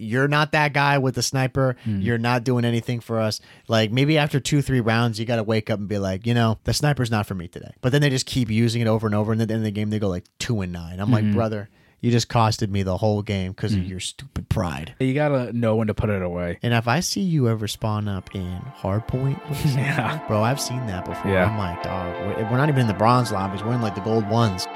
you're not that guy with the sniper. Hmm. You're not doing anything for us. Like maybe after two, three rounds, you got to wake up and be like, you know, the sniper's not for me today. But then they just keep using it over and over, and at the end of the game, they go like two and nine. I'm Hmm. like, brother, you just costed me the whole game because of your stupid pride. You gotta know when to put it away. And if I see you ever spawn up in hardpoint, with the sniper, Yeah. bro, I've seen that before. Yeah. I'm like, dog, we're not even in the bronze lobbies. We're in like the gold ones.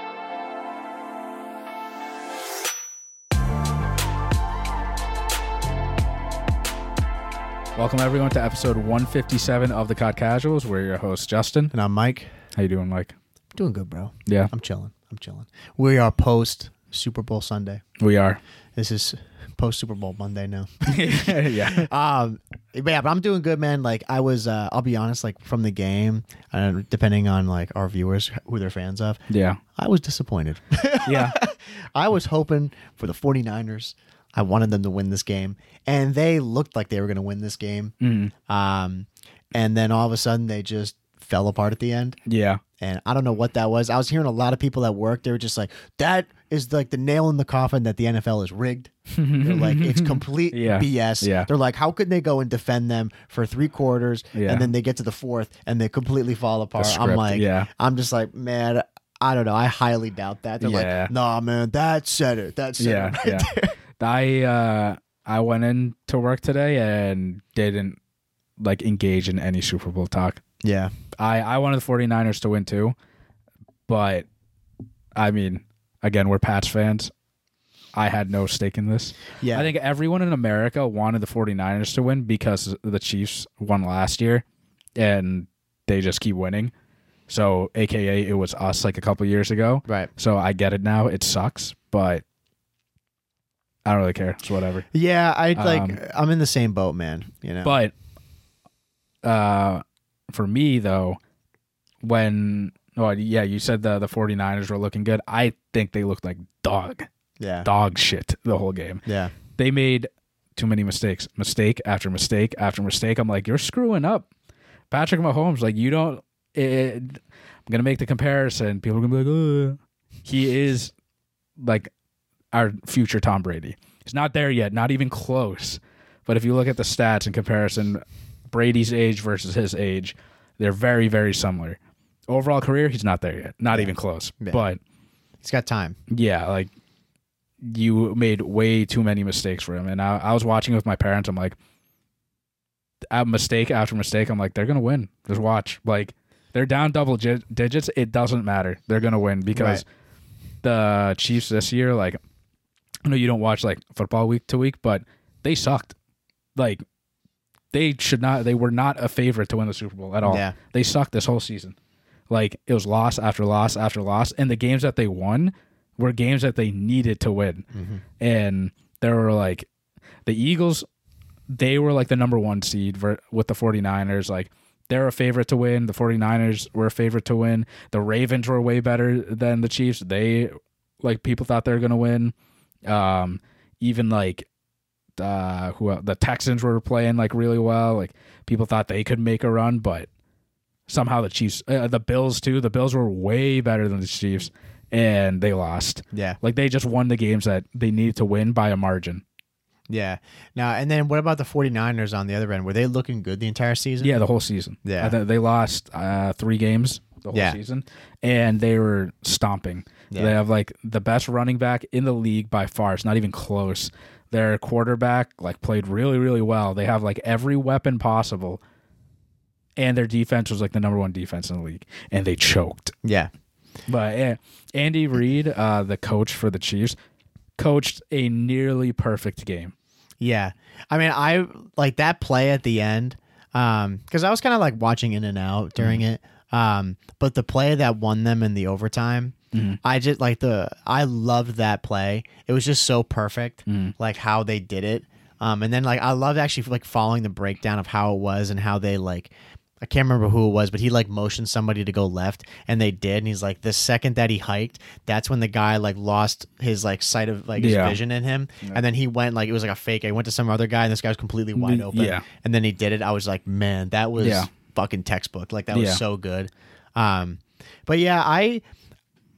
Welcome everyone to episode 157 of the COD Casuals. We're your host Justin. And I'm Mike. How you doing, Mike? Doing good, bro. Yeah, I'm chilling. I'm chilling. We are post Super Bowl Sunday. we are. This is post Super Bowl Monday now. yeah. um, but yeah, but I'm doing good, man. Like I was, uh, I'll be honest. Like from the game, uh, depending on like our viewers who they're fans of, Yeah. I was disappointed. Yeah. I was hoping for the 49ers. I wanted them to win this game, and they looked like they were going to win this game. Mm. Um, and then all of a sudden, they just fell apart at the end. Yeah. And I don't know what that was. I was hearing a lot of people at work. They were just like, "That is like the nail in the coffin that the NFL is rigged." They're like, "It's complete Yeah. BS." Yeah. They're like, "How could they go and defend them for three quarters, Yeah. and then they get to the fourth and they completely fall apart?" I'm like, yeah. I'm just like, man, I don't know. I highly doubt that. They're Yeah. like, "Nah, man, that said it. That said Yeah. it." Right Yeah. there." I uh I went in to work today and didn't like engage in any Super Bowl talk. Yeah. I I wanted the 49ers to win too, but I mean, again, we're Pats fans. I had no stake in this. Yeah. I think everyone in America wanted the 49ers to win because the Chiefs won last year and they just keep winning. So, AKA, it was us like a couple years ago. right. So, I get it now. It sucks, but I don't really care. It's whatever. Yeah, I like. Um, I'm in the same boat, man. You know. But uh, for me, though, when, oh, yeah, you said the, the 49ers were looking good. I think they looked like dog, yeah. dog shit the whole game. Yeah. they made too many mistakes, mistake after mistake after mistake. I'm like, you're screwing up, Patrick Mahomes. Like you don't. It, I'm gonna make the comparison. People are gonna be like, Ugh. he is like our future Tom Brady. He's not there yet, not even close. But if you look at the stats in comparison, Brady's age versus his age, they're very, very similar. Overall career, he's not there yet, not Yeah. even close. Yeah. But He's got time. yeah, like you made way too many mistakes for him. And I, I was watching with my parents. I'm like, mistake after mistake. I'm like, they're gonna win. Just watch. Like they're down double gi- digits. It doesn't matter. They're gonna win because the Chiefs this year, like, I know you don't watch like football week to week, but they sucked. Like they should not. They were not a favorite to win the Super Bowl at all. Yeah. They sucked this whole season. Like it was loss after loss after loss, and the games that they won were games that they needed to win. Mm-hmm. And there were like the Eagles, they were like the number one seed with the 49ers. Like they're a favorite to win. The 49ers were a favorite to win. The Ravens were way better than the Chiefs. They like people thought they were gonna win. Um, even like uh, who el- the Texans were playing like really well. Like people thought they could make a run, but somehow the Chiefs, uh, the Bills too. The Bills were way better than the Chiefs, and they lost. Yeah. Like they just won the games that they needed to win by a margin. Yeah. Now, and then what about the 49ers on the other end? Were they looking good the entire season? Yeah, the whole season. Yeah. They lost uh, three games the whole Yeah. season, and they were stomping. Yeah. They have like the best running back in the league by far. It's not even close. Their quarterback like played really, really well. They have like every weapon possible, and their defense was like the number one defense in the league, and they choked. Yeah. But yeah, Andy Reid, uh, the coach for the Chiefs, coached a nearly perfect game. Yeah. I mean, I like that play at the end um cuz I was kind of like watching in and out during Mm-hmm. it. Um but the play that won them in the overtime, Mm-hmm. I just like the I loved that play. It was just so perfect Mm-hmm. like how they did it. Um and then like I loved actually like following the breakdown of how it was and how they like I can't remember who it was, but he like motioned somebody to go left, and they did. And he's like, the second that he hiked, that's when the guy like lost his like sight of like his Yeah. vision in him, and then he went like it was like a fake. I went to some other guy, and this guy was completely wide Mm, open. yeah. and then he did it. I was like, man, that was Yeah. fucking textbook. Like that was so good. Um, but yeah, I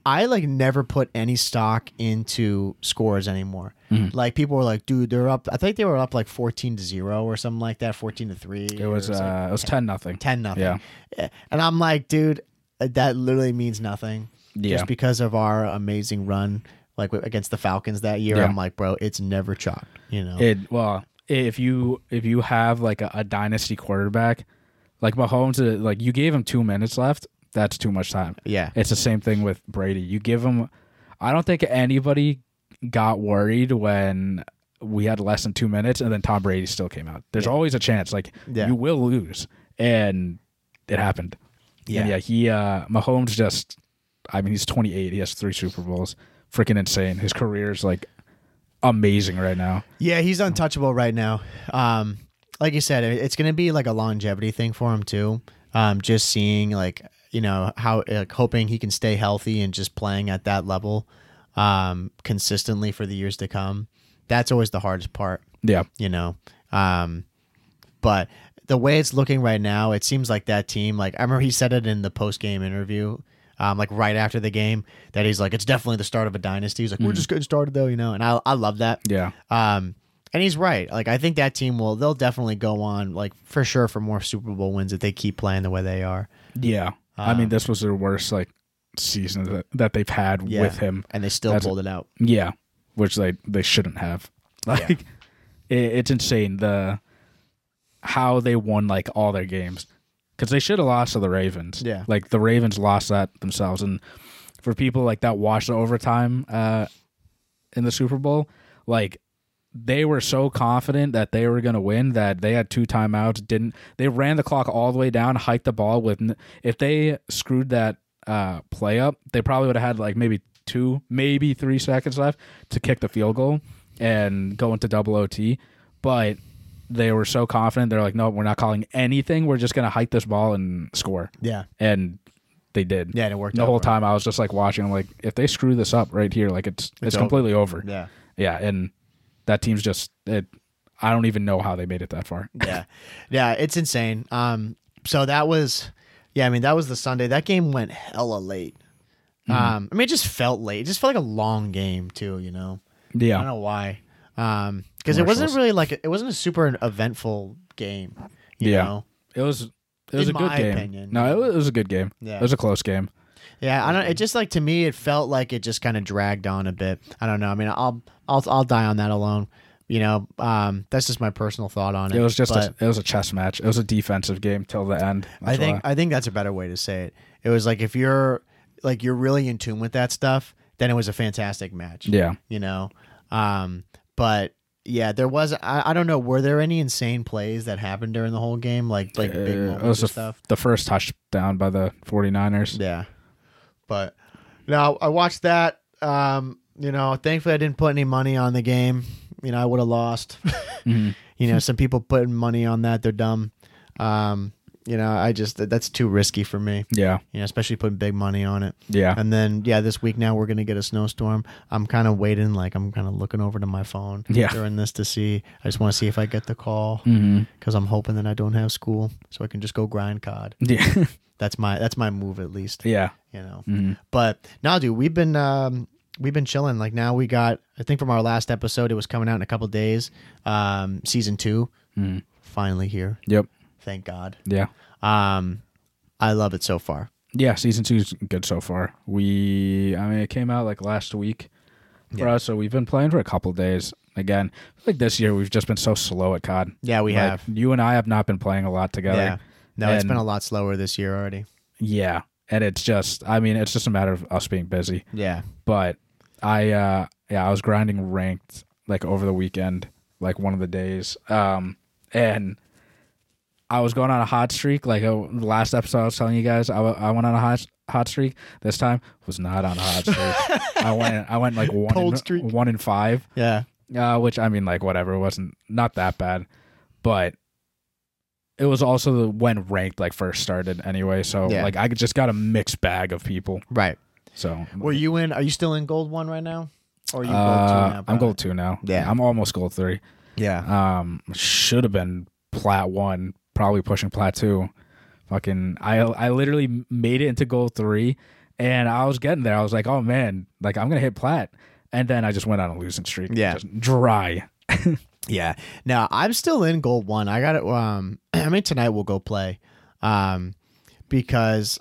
I like never put any stock into scores anymore. Like people were like, dude, they're up. I think they were up like fourteen to zero or something like that, fourteen to three. It was like uh, it was ten nothing. ten nothing. Yeah. Yeah. And I'm like, dude, uh, that literally means nothing. Yeah. Just because of our amazing run, like against the Falcons that year, Yeah. I'm like, bro, it's never chalked. You know. It well, if you if you have like a, a dynasty quarterback, like Mahomes, uh, like you gave him two minutes left, that's too much time. yeah. It's the same thing with Brady. You give him. I don't think anybody got worried when we had less than two minutes, and then Tom Brady still came out. There's always a chance, like Yeah. you will lose, and it happened. Yeah. And yeah. He uh, Mahomes just. I mean, he's 28. He has three Super Bowls. Freaking insane. His career is like amazing right now. Yeah, he's untouchable right now. Um, like you said, it's going to be like a longevity thing for him too. Um, just seeing like you know how like hoping he can stay healthy and just playing at that level um, consistently for the years to come. That's always the hardest part, Yeah. you know. Um, but the way it's looking right now, it seems like that team. Like I remember he said it in the post game interview. Um, like right after the game, that he's like, it's definitely the start of a dynasty. He's like, we're just getting started though, you know, and I, I love that. Yeah. Um, and he's right. Like I think that team will they'll definitely go on like for sure for more Super Bowl wins if they keep playing the way they are. Yeah. I mean, this was their worst like season that, that they've had Um, Yeah. with him. And they still That's- pulled it out. Yeah, which they they shouldn't have. Like it, it's insane the how they won like all their games because they should have lost to the Ravens. Yeah. like the Ravens lost that themselves, and for people like that watched the overtime uh, in the Super Bowl, like they were so confident that they were going to win that they had two timeouts. Didn't they ran the clock all the way down, hiked the ball with. If they screwed that uh, play up, they probably would have had like maybe two, maybe three seconds left to kick the field goal and go into double OT. But they were so confident. They're like, no, we're not calling anything. We're just going to hike this ball and score. Yeah. And they did. Yeah, and it worked The whole right. time I was just like watching. I'm like, if they screw this up right here, like it's it's, over. completely over. Yeah. Yeah, and that team's just it. I don't even know how they made it that far. Yeah. yeah, it's insane. Um so that was yeah, I mean that was the Sunday. That game went hella late. Um I mean it just felt late. It just felt like a long game too, you know. Yeah. I don't know why. Um because it wasn't really like it wasn't a super eventful game, you Yeah. know. it was it was In a good game. opinion. No, it was, it was a good game. Yeah. It was a close game. Yeah, I don't. It just like to me, it felt like it just kind of dragged on a bit. I don't know. I mean, I'll I'll I'll die on that alone. You know, um, that's just my personal thought on it. It was just a, it was a chess match. It was a defensive game till the end. I think why. I think that's a better way to say it. It was like if you're like you're really in tune with that stuff, then it was a fantastic match. yeah. You know, um, but yeah, there was. I, I don't know. Were there any insane plays that happened during the whole game, like like big Uh, moments it was and stuff? the first touchdown by the 49ers. Yeah. But now I watched that. Um, you know, thankfully I didn't put any money on the game. You know, I would have lost. Mhm. you know, some people putting money on that, they're dumb. Um, you know, I just that's too risky for me. Yeah, You know, especially putting big money on it. yeah, And then yeah, this week now we're gonna get a snowstorm. I'm kind of waiting, like I'm kind of looking over to my phone Yeah. during this to see. I just want to see if I get the call because I'm hoping that I don't have school, so I can just go grind COD. yeah, That's my that's my move at least. yeah. You know. hmm But now, dude, we've been um, we've been chilling. Like now, we got. I think from our last episode, it was coming out in a couple days. Um, season two, hmm finally here. Yep. Thank God. Yeah. Um, I love it so far. Yeah, season two's good so far. We, I mean, it came out like last week for Yeah. us, so we've been playing for a couple days. Again, like this year, we've just been so slow at COD. Yeah, we Like, have. You and I have not been playing a lot together. Yeah. No, it's been a lot slower this year already. Yeah, and it's just, I mean, it's just a matter of us being busy. Yeah. But I, uh yeah, I was grinding ranked like over the weekend, like one of the days, um, and I was going on a hot streak. Like uh, the last episode, I was telling you guys, I, I went on a hot hot streak. This time was not on a hot streak. I went, I went like one Cold in, streak. one in five. Yeah. Uh, which I mean, like whatever, it wasn't not that bad, but it was also the, when ranked like first started anyway. So Yeah. like I just got a mixed bag of people. Right. So Were you in? Are you still in gold one right now? Or are you gold two uh, now? I'm gold two now. Yeah. I'm almost gold three. Yeah. Um, should have been plat one, probably pushing plat two. Fucking, I I literally made it into gold three, and I was getting there. I was like, oh man, like I'm gonna hit plat, and then I just went on a losing streak. Yeah. just dry. Yeah. Now I'm still in gold one. I got it. Um, I mean tonight we'll go play, um, because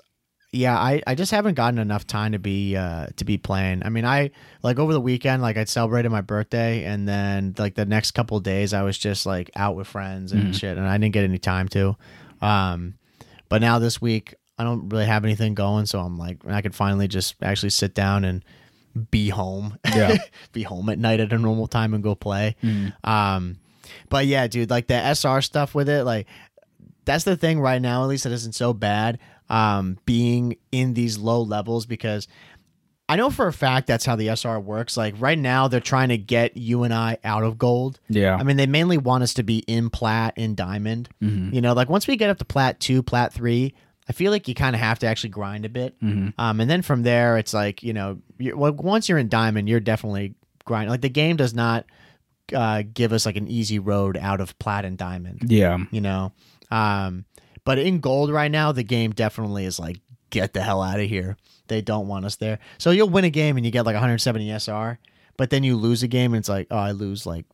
yeah, I, I just haven't gotten enough time to be uh to be playing. I mean I like over the weekend like I celebrated my birthday and then like the next couple of days I was just like out with friends and shit and I didn't get any time to. Um, but now this week I don't really have anything going, so I'm like I could finally just actually sit down and be home. Yeah. be home at night at a normal time and go play. Um, but yeah, dude, like the SR stuff with it, like that's the thing right now, at least it isn't so bad. Um, being in these low levels because I know for a fact that's how the SR works. Like right now, they're trying to get you and I out of gold. Yeah, I mean, they mainly want us to be in plat and diamond. Mm-hmm. You know, like once we get up to plat two, plat three, I feel like you kind of have to actually grind a bit. Mm-hmm. Um, and then from there, it's like you know, you're, well, once you're in diamond, you're definitely grinding. Like the game does not uh, give us like an easy road out of plat and diamond. yeah, You know, um, but in gold right now, the game definitely is like get the hell out of here. They don't want us there. So you'll win a game and you get like 170 SR, but then you lose a game and it's like, oh, I lose like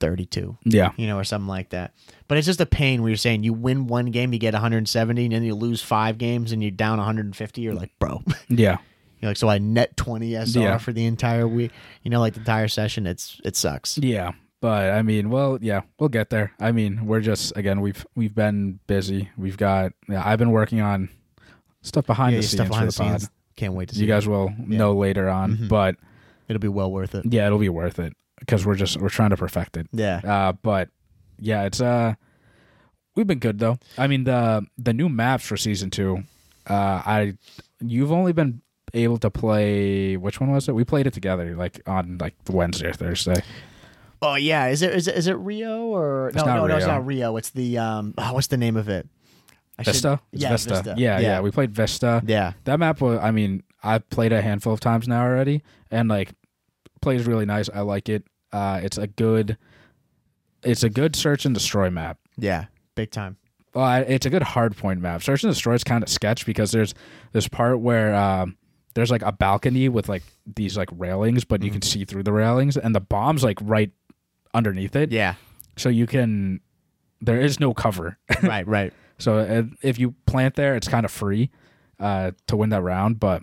32 yeah, you know, or something like that. But it's just a pain where you're saying you win one game, you get 170, and then you lose five games and you're down 150. You're like, bro, yeah, you're like, so I net 20 SR Yeah. for the entire week, you know, like the entire session. It's it sucks. yeah. But I mean, well, yeah, we'll get there. I mean, we're just again, we've we've been busy. We've got yeah, I've been working on stuff behind Yeah, the scenes behind the for the pod. scenes. Can't wait to see. You it. guys will know later on, Mhm. but It'll be well worth it. yeah, it'll be worth it because we're just we're trying to perfect it. Yeah. Uh, but yeah, it's uh, we've been good though. I mean the the new maps for season two, uh, I you've only been able to play which one was it? We played it together like on like Wednesday or Thursday. Oh yeah. Is it is it is it Rio or no no no it's not Rio. It's the um. Oh, what's the name of it? I should- Vista, It's yeah, Vista. Yeah, yeah, Yeah. We played Vista. Yeah. That map was. I mean, I've played a handful of times now already, and like plays really nice. I like it. Uh, it's a good. It's a good search and destroy map. Yeah. Big time. Well, it's a good hard point map. Search and destroy is kind of sketch because there's this part where um, there's like a balcony with like these like railings, but you can see through the railings, and the bomb's like right underneath it. Yeah. So you can. There is no cover. right. Right. So uh, if you plant there, it's kind of free uh, to win that round. But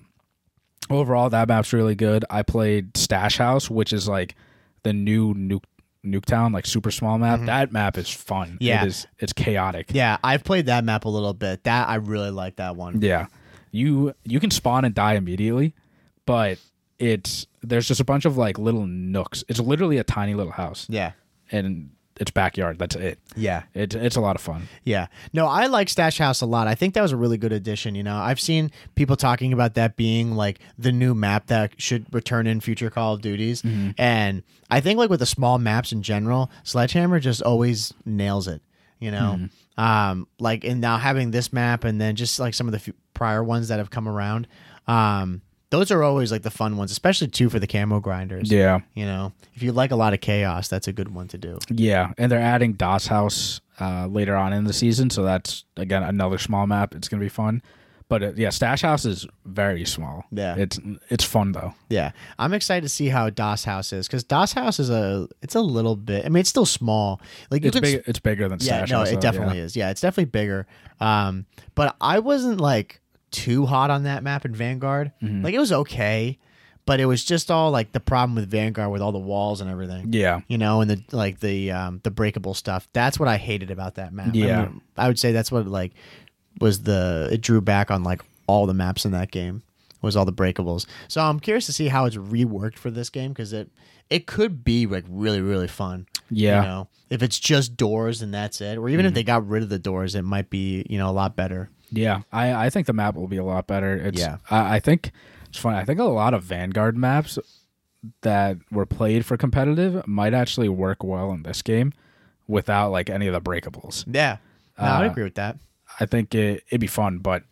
overall, that map's really good. I played Stash House, which is like the new Nuke Nuketown, like super small map. That map is fun. Mm-hmm. Yeah. it is. It's chaotic. Yeah. I've played that map a little bit. That I really like that one. Yeah, you you can spawn and die immediately, but it's there's just a bunch of like little nooks. It's literally a tiny little house Yeah. and its backyard. That's it. Yeah. It's it's a lot of fun. Yeah. No, I like Stash House a lot. I think that was a really good addition. You know, I've seen people talking about that being like the new map that should return in future Call of Duties. And I think like with the small maps in general, Sledgehammer just always nails it. You know, um, like and now having this map and then just like some of the f- prior ones that have come around, um, those are always like the fun ones, especially two for the camo grinders. Yeah. You know, if you like a lot of chaos, that's a good one to do. Yeah, and they're adding Das Haus uh, later on in the season, so that's again another small map. It's gonna be fun, but uh, yeah, Stash House is very small. Yeah. it's it's fun though. Yeah, I'm excited to see how Das Haus is because Das Haus is a it's a little bit. I mean, it's still small. Like It's big. It's bigger than yeah, Stash no, House. No, it though, definitely is. Yeah, it's definitely bigger. Um, but I wasn't like too hot on that map in Vanguard. Mm-hmm. Like it was okay, but it was just all like the problem with Vanguard with all the walls and everything. Yeah, You know, and the like the um the breakable stuff. That's what I hated about that map. I Yeah. mean, I would say that's what like was the it drew back on like all the maps in that game was all the breakables. So I'm curious to see how it's reworked for this game because it it could be like really really fun. Yeah. You know, if it's just doors and that's it, or even if they got rid of the doors, it might be you know a lot better. Yeah. I I think the map will be a lot better. It's, Yeah. I, I think it's funny. I think a lot of Vanguard maps that were played for competitive might actually work well in this game without like any of the breakables. Yeah, no, I Uh, agree with that. I think it, it'd be fun, but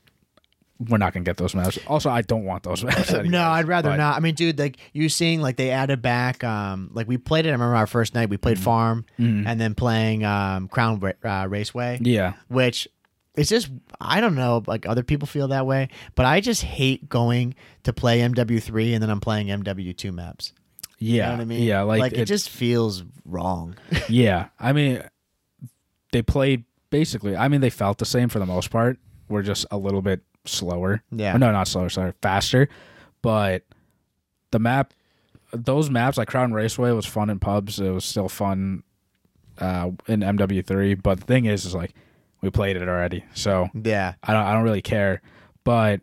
we're not gonna get those maps. Also, I don't want those maps. no, I'd rather but- not. I mean, dude, like you seeing like they added back, um, like we played it. I remember our first night we played Farm, and then playing um, Crown uh, Raceway, Yeah, which it's just I don't know like other people feel that way, but I just hate going to play MW3 and then I'm playing MW2 maps. You Yeah, know what I mean? yeah, like, like it, it, just feels wrong. yeah. I mean, they played basically. I mean, they felt the same for the most part. We're just a little bit slower. Yeah. Or no, not slower. Sorry, faster. But the map, those maps like Crown Raceway was fun in pubs. It was still fun uh, in MW3. But the thing is, is like we played it already, so yeah. I don't. I don't really care. But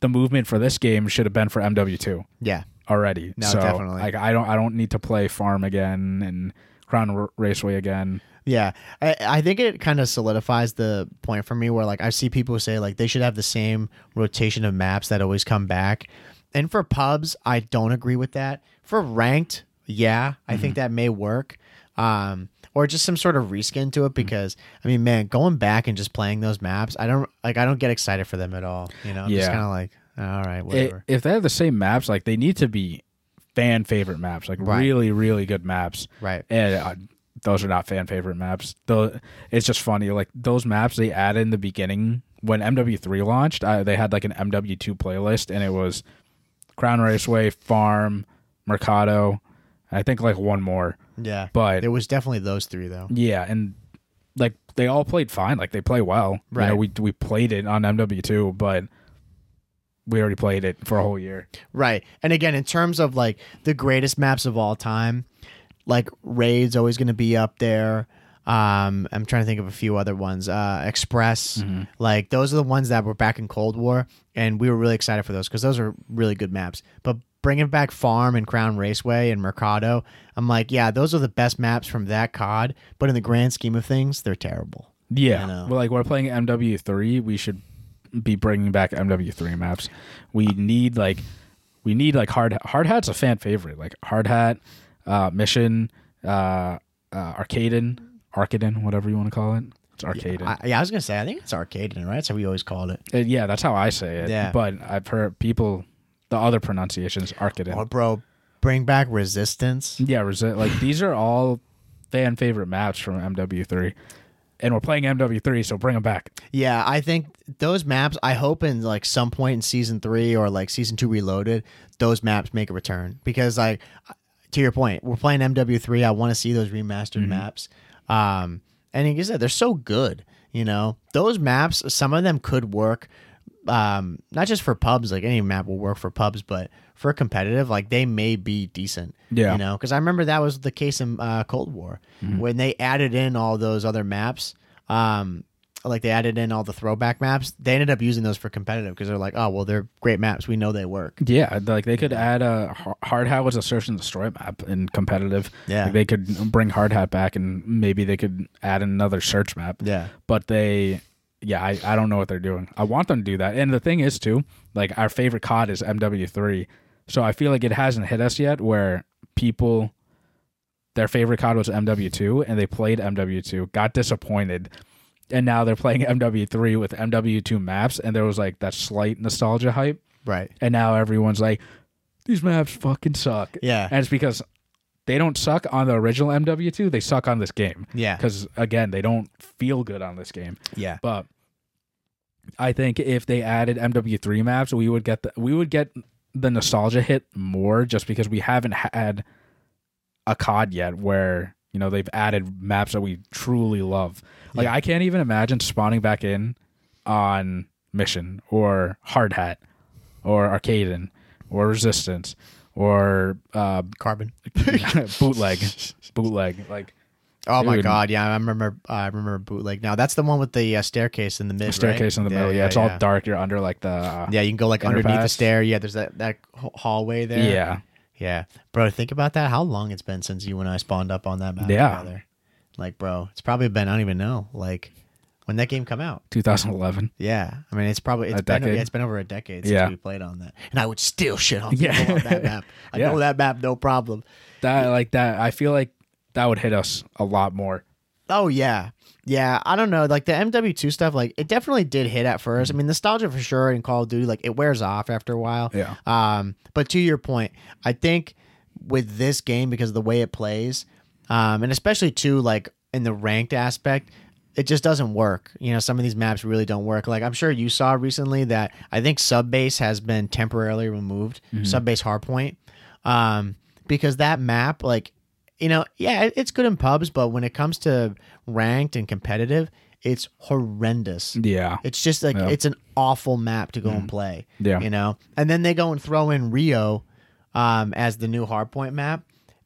the movement for this game should have been for MW2 Yeah. already. No, so, definitely. Like I don't. I don't need to play Farm again and Crown R- Raceway again. Yeah, I, I think it kind of solidifies the point for me where like I see people say like they should have the same rotation of maps that always come back, and for pubs I don't agree with that. For ranked, yeah, I think that may work, um, or just some sort of reskin to it because I mean, man, going back and just playing those maps, I don't like I don't get excited for them at all. You know, I'm just kind of like all right, whatever. if they have the same maps, like they need to be fan favorite maps, like Right. really, really good maps. right. And uh, those are not fan favorite maps. Though it's just funny, like those maps they added in the beginning when MW3 launched. I, they had like an MW2 playlist, and it was Crown Raceway, Farm, Mercado. I think like one more, Yeah, but it was definitely those three though. Yeah, and like they all played fine. Like they play well. You know, Right. we we played it on MW2, but we already played it for a whole year. Right. And again, in terms of like the greatest maps of all time, like Raid's always going to be up there. Um, I'm trying to think of a few other ones. Uh, Express, like those are the ones that were back in Cold War, and we were really excited for those because those are really good maps. But bringing back Farm and Crown Raceway and Mercado, I'm like, yeah, those are the best maps from that COD. But in the grand scheme of things, they're terrible. Yeah, I know. well, like we're playing MW3, we should be bringing back MW3 maps. We need like we need like hard hard hat's a fan favorite. Like hard hat, uh, mission, uh, uh, Arcaden, Arcaden, whatever you want to call it. It's Arcaden. I, yeah, I was gonna say, I think it's Arcaden, right? That's how we always called it. Uh, yeah, that's how I say it. Yeah. but I've heard people the other pronunciations Arcaden. Oh, bro, bring back Resistance. Yeah, resi- like these are all fan favorite maps from MW3, and we're playing MW3, so bring them back. Yeah, I think those maps. I hope in like some point in season three or like season two reloaded, those maps make a return because like to your point, we're playing MW3. I want to see those remastered maps. Um, and like you said, they're so good. You know, those maps. Some of them could work. Um, not just for pubs. Like any map will work for pubs, but for competitive, like they may be decent. Yeah. you know, because I remember that was the case in uh, Cold War when they added in all those other maps. Um, like they added in all the throwback maps. They ended up using those for competitive because they're like, oh well, they're great maps. We know they work. Yeah, like they could add a hard hat was a search and destroy map in competitive. Yeah. Like, they could bring hard hat back, and maybe they could add another search map. Yeah, But they, yeah, I, I don't know what they're doing. I want them to do that. And the thing is too, like our favorite COD is MW3, so I feel like it hasn't hit us yet where people their favorite COD was MW2 and they played MW2, got disappointed, and now they're playing MW3 with MW2 maps, and there was like that slight nostalgia hype, right. and now everyone's like, these maps fucking suck, Yeah, and it's because they don't suck on the original MW2, they suck on this game, yeah, because again, they don't feel good on this game, yeah, but. I think if they added MW3 maps, we would get the we would get the nostalgia hit more just because we haven't had a COD yet where you know they've added maps that we truly love. Like Yeah. I can't even imagine spawning back in on Mission or Hard Hat or Arcaden or Resistance or uh, Carbon. bootleg, bootleg. Like Oh my Dude. god, yeah, I remember. I remember bootleg. Now that's the one with the uh, staircase in the middle. the staircase right? in the middle. Yeah, it's all dark. You're under like the uh, Yeah, you can go like underneath the stair. Yeah, there's that that hallway there. yeah. yeah, bro. Think about that. How long it's been since you and I spawned up on that map Yeah. together? Like, bro, it's probably been. I don't even know. Like, when that game come out. 2011. Yeah, I mean it's probably it's been yeah, it's been over a decade since Yeah. we played on that, and I would still shit on Yeah. people on that map. I Yeah. know that map, no problem. That like that. I feel like that would hit us a lot more. Oh yeah, yeah. I don't know, like the MW2 stuff, like it definitely did hit at first. I mean, nostalgia for sure in Call of Duty, like it wears off after a while. Yeah. Um, but to your point, I think with this game because of the way it plays, um, and especially too like in the ranked aspect, it just doesn't work. You know, some of these maps really don't work. Like I'm sure you saw recently that I think Subbase has been temporarily removed, Subbase Hardpoint, um, because that map, like, you know, yeah, it's good in pubs, but when it comes to ranked and competitive, it's horrendous. Yeah. It's just like Yeah. it's an awful map to go and play. Yeah. You know? And then they go and throw in Rio um, as the new hardpoint map.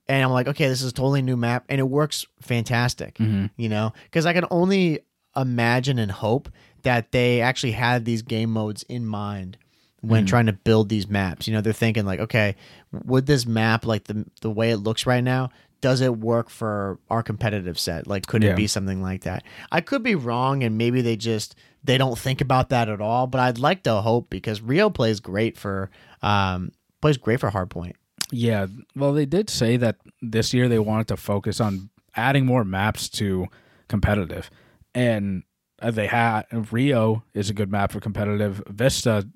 And I'm like, okay, this is a totally new map and it works fantastic. You know? Because I can only imagine and hope that they actually had these game modes in mind when trying to build these maps. You know, they're thinking like, okay, would this map like the the way it looks right now, does it work for our competitive set? Like could Yeah. it be something like that? I could be wrong and maybe they just they don't think about that at all, but I'd like to hope because Rio plays great for um plays great for hardpoint. Yeah, well, they did say that this year they wanted to focus on adding more maps to competitive, and uh, they had Rio is a good map for competitive. Vista,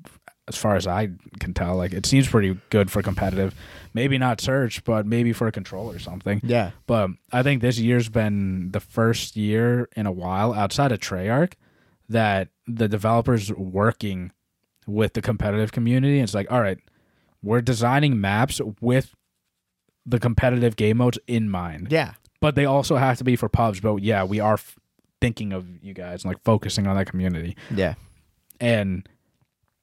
as far as I can tell, like it seems pretty good for competitive. Maybe not search, but maybe for a control or something. Yeah. But I think this year's been the first year in a while outside of Treyarch that the developers working with the competitive community. It's like, all right, we're designing maps with the competitive game modes in mind, Yeah. but they also have to be for pubs. But yeah, we are f- thinking of you guys and like focusing on that community. Yeah. And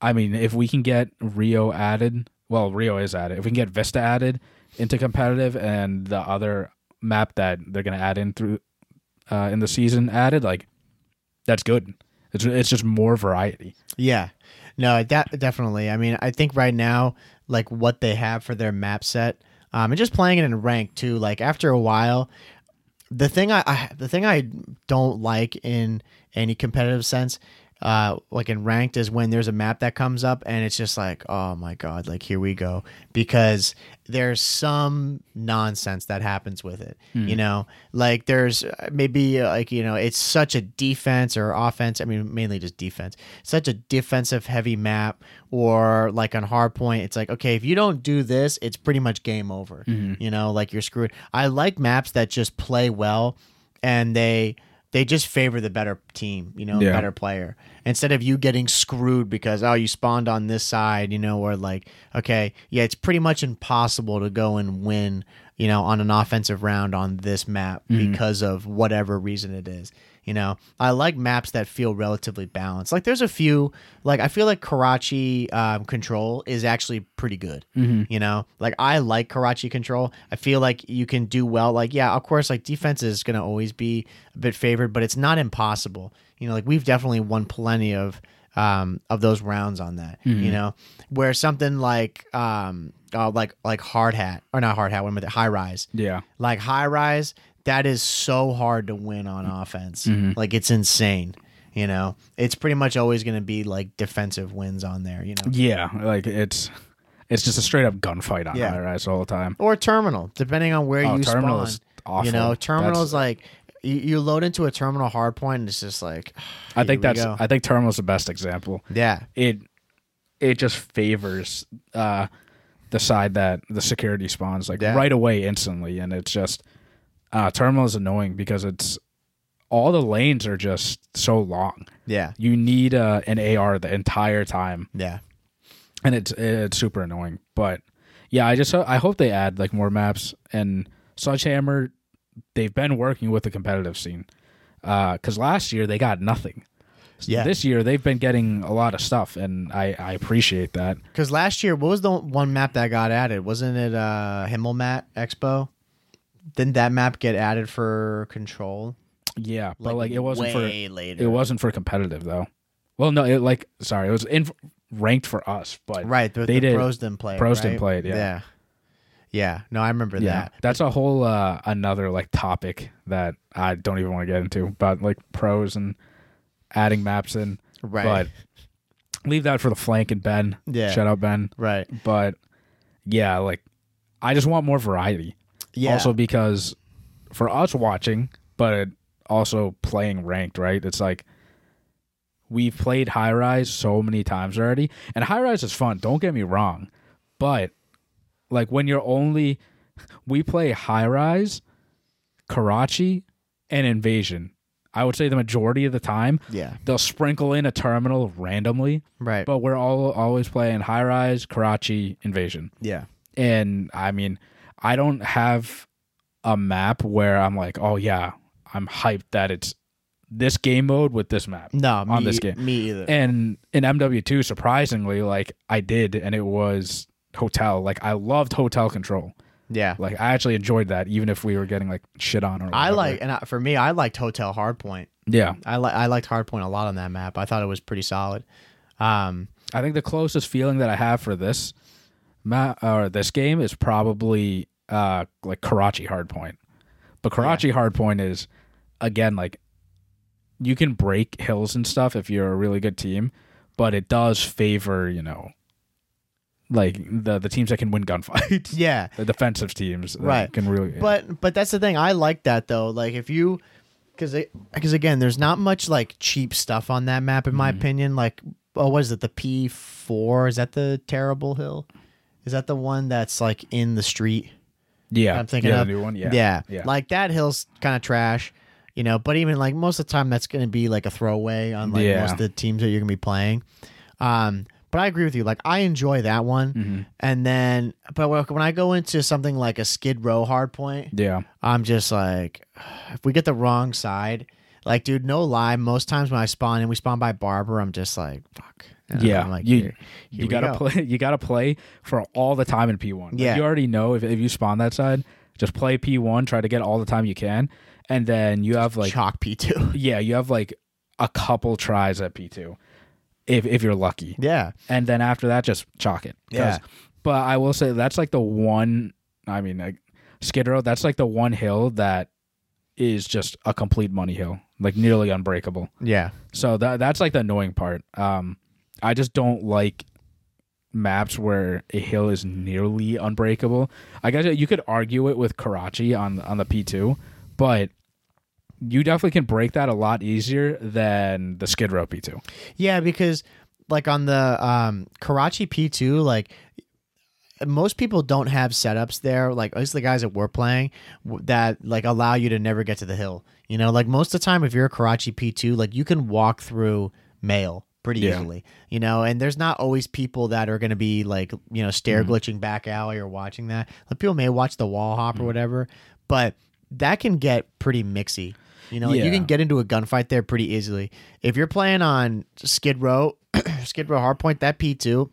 I mean, if we can get Rio added, well, Rio is added. If we can get Vista added into competitive and the other map that they're gonna add in through uh, in the season added, like that's good. It's it's just more variety. Yeah. No, that definitely. I mean, I think right now, like what they have for their map set, um, and just playing it in rank too. Like after a while, the thing I, I the thing I don't like in any competitive sense, uh, like in ranked, is when there's a map that comes up and it's just like, oh my god, like here we go, because there's some nonsense that happens with it. You know, like there's uh, maybe uh, like you know it's such a defense or offense. I mean, mainly just defense. Such a defensive heavy map, or like on hardpoint, it's like okay, if you don't do this, it's pretty much game over. You know, like you're screwed. I like maps that just play well, and they they just favor the better team. You know, Yeah. better player instead of you getting screwed because oh you spawned on this side. You know, or like okay, yeah, it's pretty much impossible to go and win you know, on an offensive round on this map mm-hmm. because of whatever reason it is. You know, I like maps that feel relatively balanced. Like there's a few, like I feel like Karachi um, Control is actually pretty good. You know, like I like Karachi Control. I feel like you can do well. Like yeah, of course, like defense is going to always be a bit favored, but it's not impossible. You know, like we've definitely won plenty of um, of those rounds on that. You know, where something like um, uh, like like hard hat or not hard hat, what am I? High rise. Yeah, Like high rise, that is so hard to win on offense. Like it's insane. You know, it's pretty much always going to be like defensive wins on there. You know, yeah. Like it's it's just a straight up gunfight on Yeah. rise all the time. or terminal, depending on where Oh, you terminal spawn. You know, terminal's That's- like you, you load into a terminal hard point, and it's just like I think that's go. I think terminal's the best example. yeah, it it just favors uh the side that the security spawns like Yeah. right away instantly and it's just uh terminal is annoying because it's all the lanes are just so long yeah, you need uh, an ar the entire time yeah. and it's it's super annoying but yeah i just i hope they add like more maps and sledgehammer they've been working with the competitive scene because last year they got nothing Yeah. this year they've been getting a lot of stuff and i i appreciate that Because last year, what was the one map that got added? Wasn't it uh Himmelmatt Expo? Didn't that map get added for control? Yeah, but like it wasn't for later. it wasn't for competitive though. Well, no, it like sorry, it was in ranked for us, but right. The, they the did- pros didn't play. pros didn't play it, yeah. yeah, yeah. No, I remember yeah, that. that's a whole uh, another like topic that I don't even want to get into about like pros and adding maps in. Right. But leave that for the flank and Ben. Yeah. shout out Ben. right. But yeah, like I just want more variety. Yeah. Also because for us watching, but also playing ranked, right? It's like we've played high rise so many times already, and high rise is fun. Don't get me wrong, but like when you're only we play high rise, Karachi, and invasion. I would say the majority of the time Yeah. they'll sprinkle in a terminal randomly, Right. but we're all always playing high rise, Karachi, invasion. yeah. And I mean, I don't have a map where I'm like, oh yeah, I'm hyped that it's this game mode with this map. No, me, on this game. Me either. And in MW2, surprisingly, like I did, and it was hotel. Like I loved hotel control. yeah. Like I actually enjoyed that, even if we were getting like shit on. Or I like, and I, for me, I liked Hotel Hardpoint. Yeah, I like, I liked Hardpoint a lot on that map. I thought it was pretty solid. Um, I think the closest feeling that I have for this ma- or this game is probably uh like Karachi Hardpoint. But Karachi Hardpoint is again like you can break hills and stuff if you're a really good team, but it does favor, you know, like the the teams that can win gunfights. yeah. the defensive teams Right. can really But but that's the thing. I like that though. Like if you, because because again, there's not much like cheap stuff on that map in my Mm-hmm. opinion. Like oh, what is it? The P four is that the terrible hill? Is that the one that's like in the street? Yeah I'm thinking yeah, of the new one yeah yeah, yeah Like that hill's kind of trash, you know. But even like most of the time, that's going to be like a throwaway on like Yeah. most of the teams that you're going to be playing. Um, but I agree with you. Like I enjoy that one, Mm-hmm. and then but when I go into something like a Skid Row hardpoint, yeah I'm just like, if we get the wrong side, like, dude, no lie. Most times when I spawn and we spawn by Barber, I'm just like, fuck. And Yeah, I'm like, you- here, here you gotta go. play. You gotta play for all the time in P one. Yeah. you already know if if you spawn that side, just play P one. Try to get all the time you can, and then you have like chalk P two. yeah, you have like a couple tries at P two, if if you're lucky, yeah, and then after that, just chalk it. Yeah. But I will say that's like the one. I mean, like, Skid Row. That's like the one hill that is just a complete money hill, like nearly unbreakable. yeah, So that that's like the annoying part. Um, I just don't like maps where a hill is nearly unbreakable. I guess you could argue it with Karachi on on the P two, but you definitely can break that a lot easier than the Skid Row P two. yeah. Because like on the um Karachi P two, like most people don't have setups there. Like at least the guys that we're playing that like allow you to never get to the hill. You know, like most of the time, if you're a Karachi P two, like you can walk through mail pretty Yeah. easily. You know, and there's not always people that are going to be like you know stair mm-hmm. glitching back alley or watching that. Like people may watch the wall hop or mm. whatever, but that can get pretty mixy. You know, like, you can get into a gunfight there pretty easily. If you're playing on Skid Row, Skid Row Hardpoint, that P2,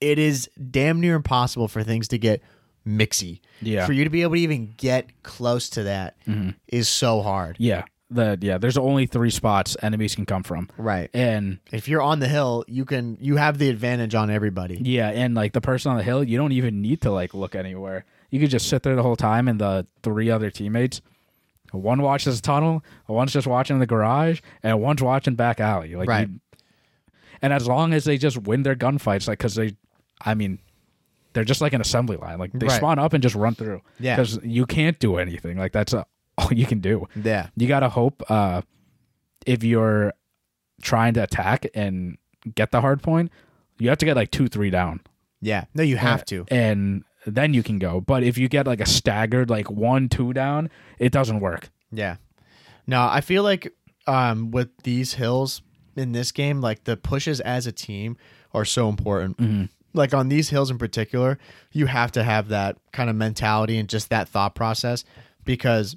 it is damn near impossible for things to get mixy. Yeah. For you to be able to even get close to that mm-hmm. is so hard. Yeah, the yeah. There's only three spots enemies can come from, Right. and If you're on the hill, you can you have the advantage on everybody. yeah, and like the person on the hill, you don't even need to like look anywhere. You could just sit there the whole time, and the three other teammates, one watches the tunnel, one's just watching the garage, and one's watching back alley. Like, Right. you- and as long as they just win their gunfights, like because they, I mean, they're just like an assembly line. Like they Right. spawn up and just run through. Yeah. because you can't do anything. Like that's uh all you can do. Yeah. You gotta hope uh, if you're trying to attack and get the hard point, you have to get like two, three down. Yeah. No, you have to. and then you can go. But if you get like a staggered like one, two down, it doesn't work. Yeah. No, I feel like um, with these hills in this game, like the pushes as a team are so important. Like on these hills in particular, you have to have that kind of mentality and just that thought process because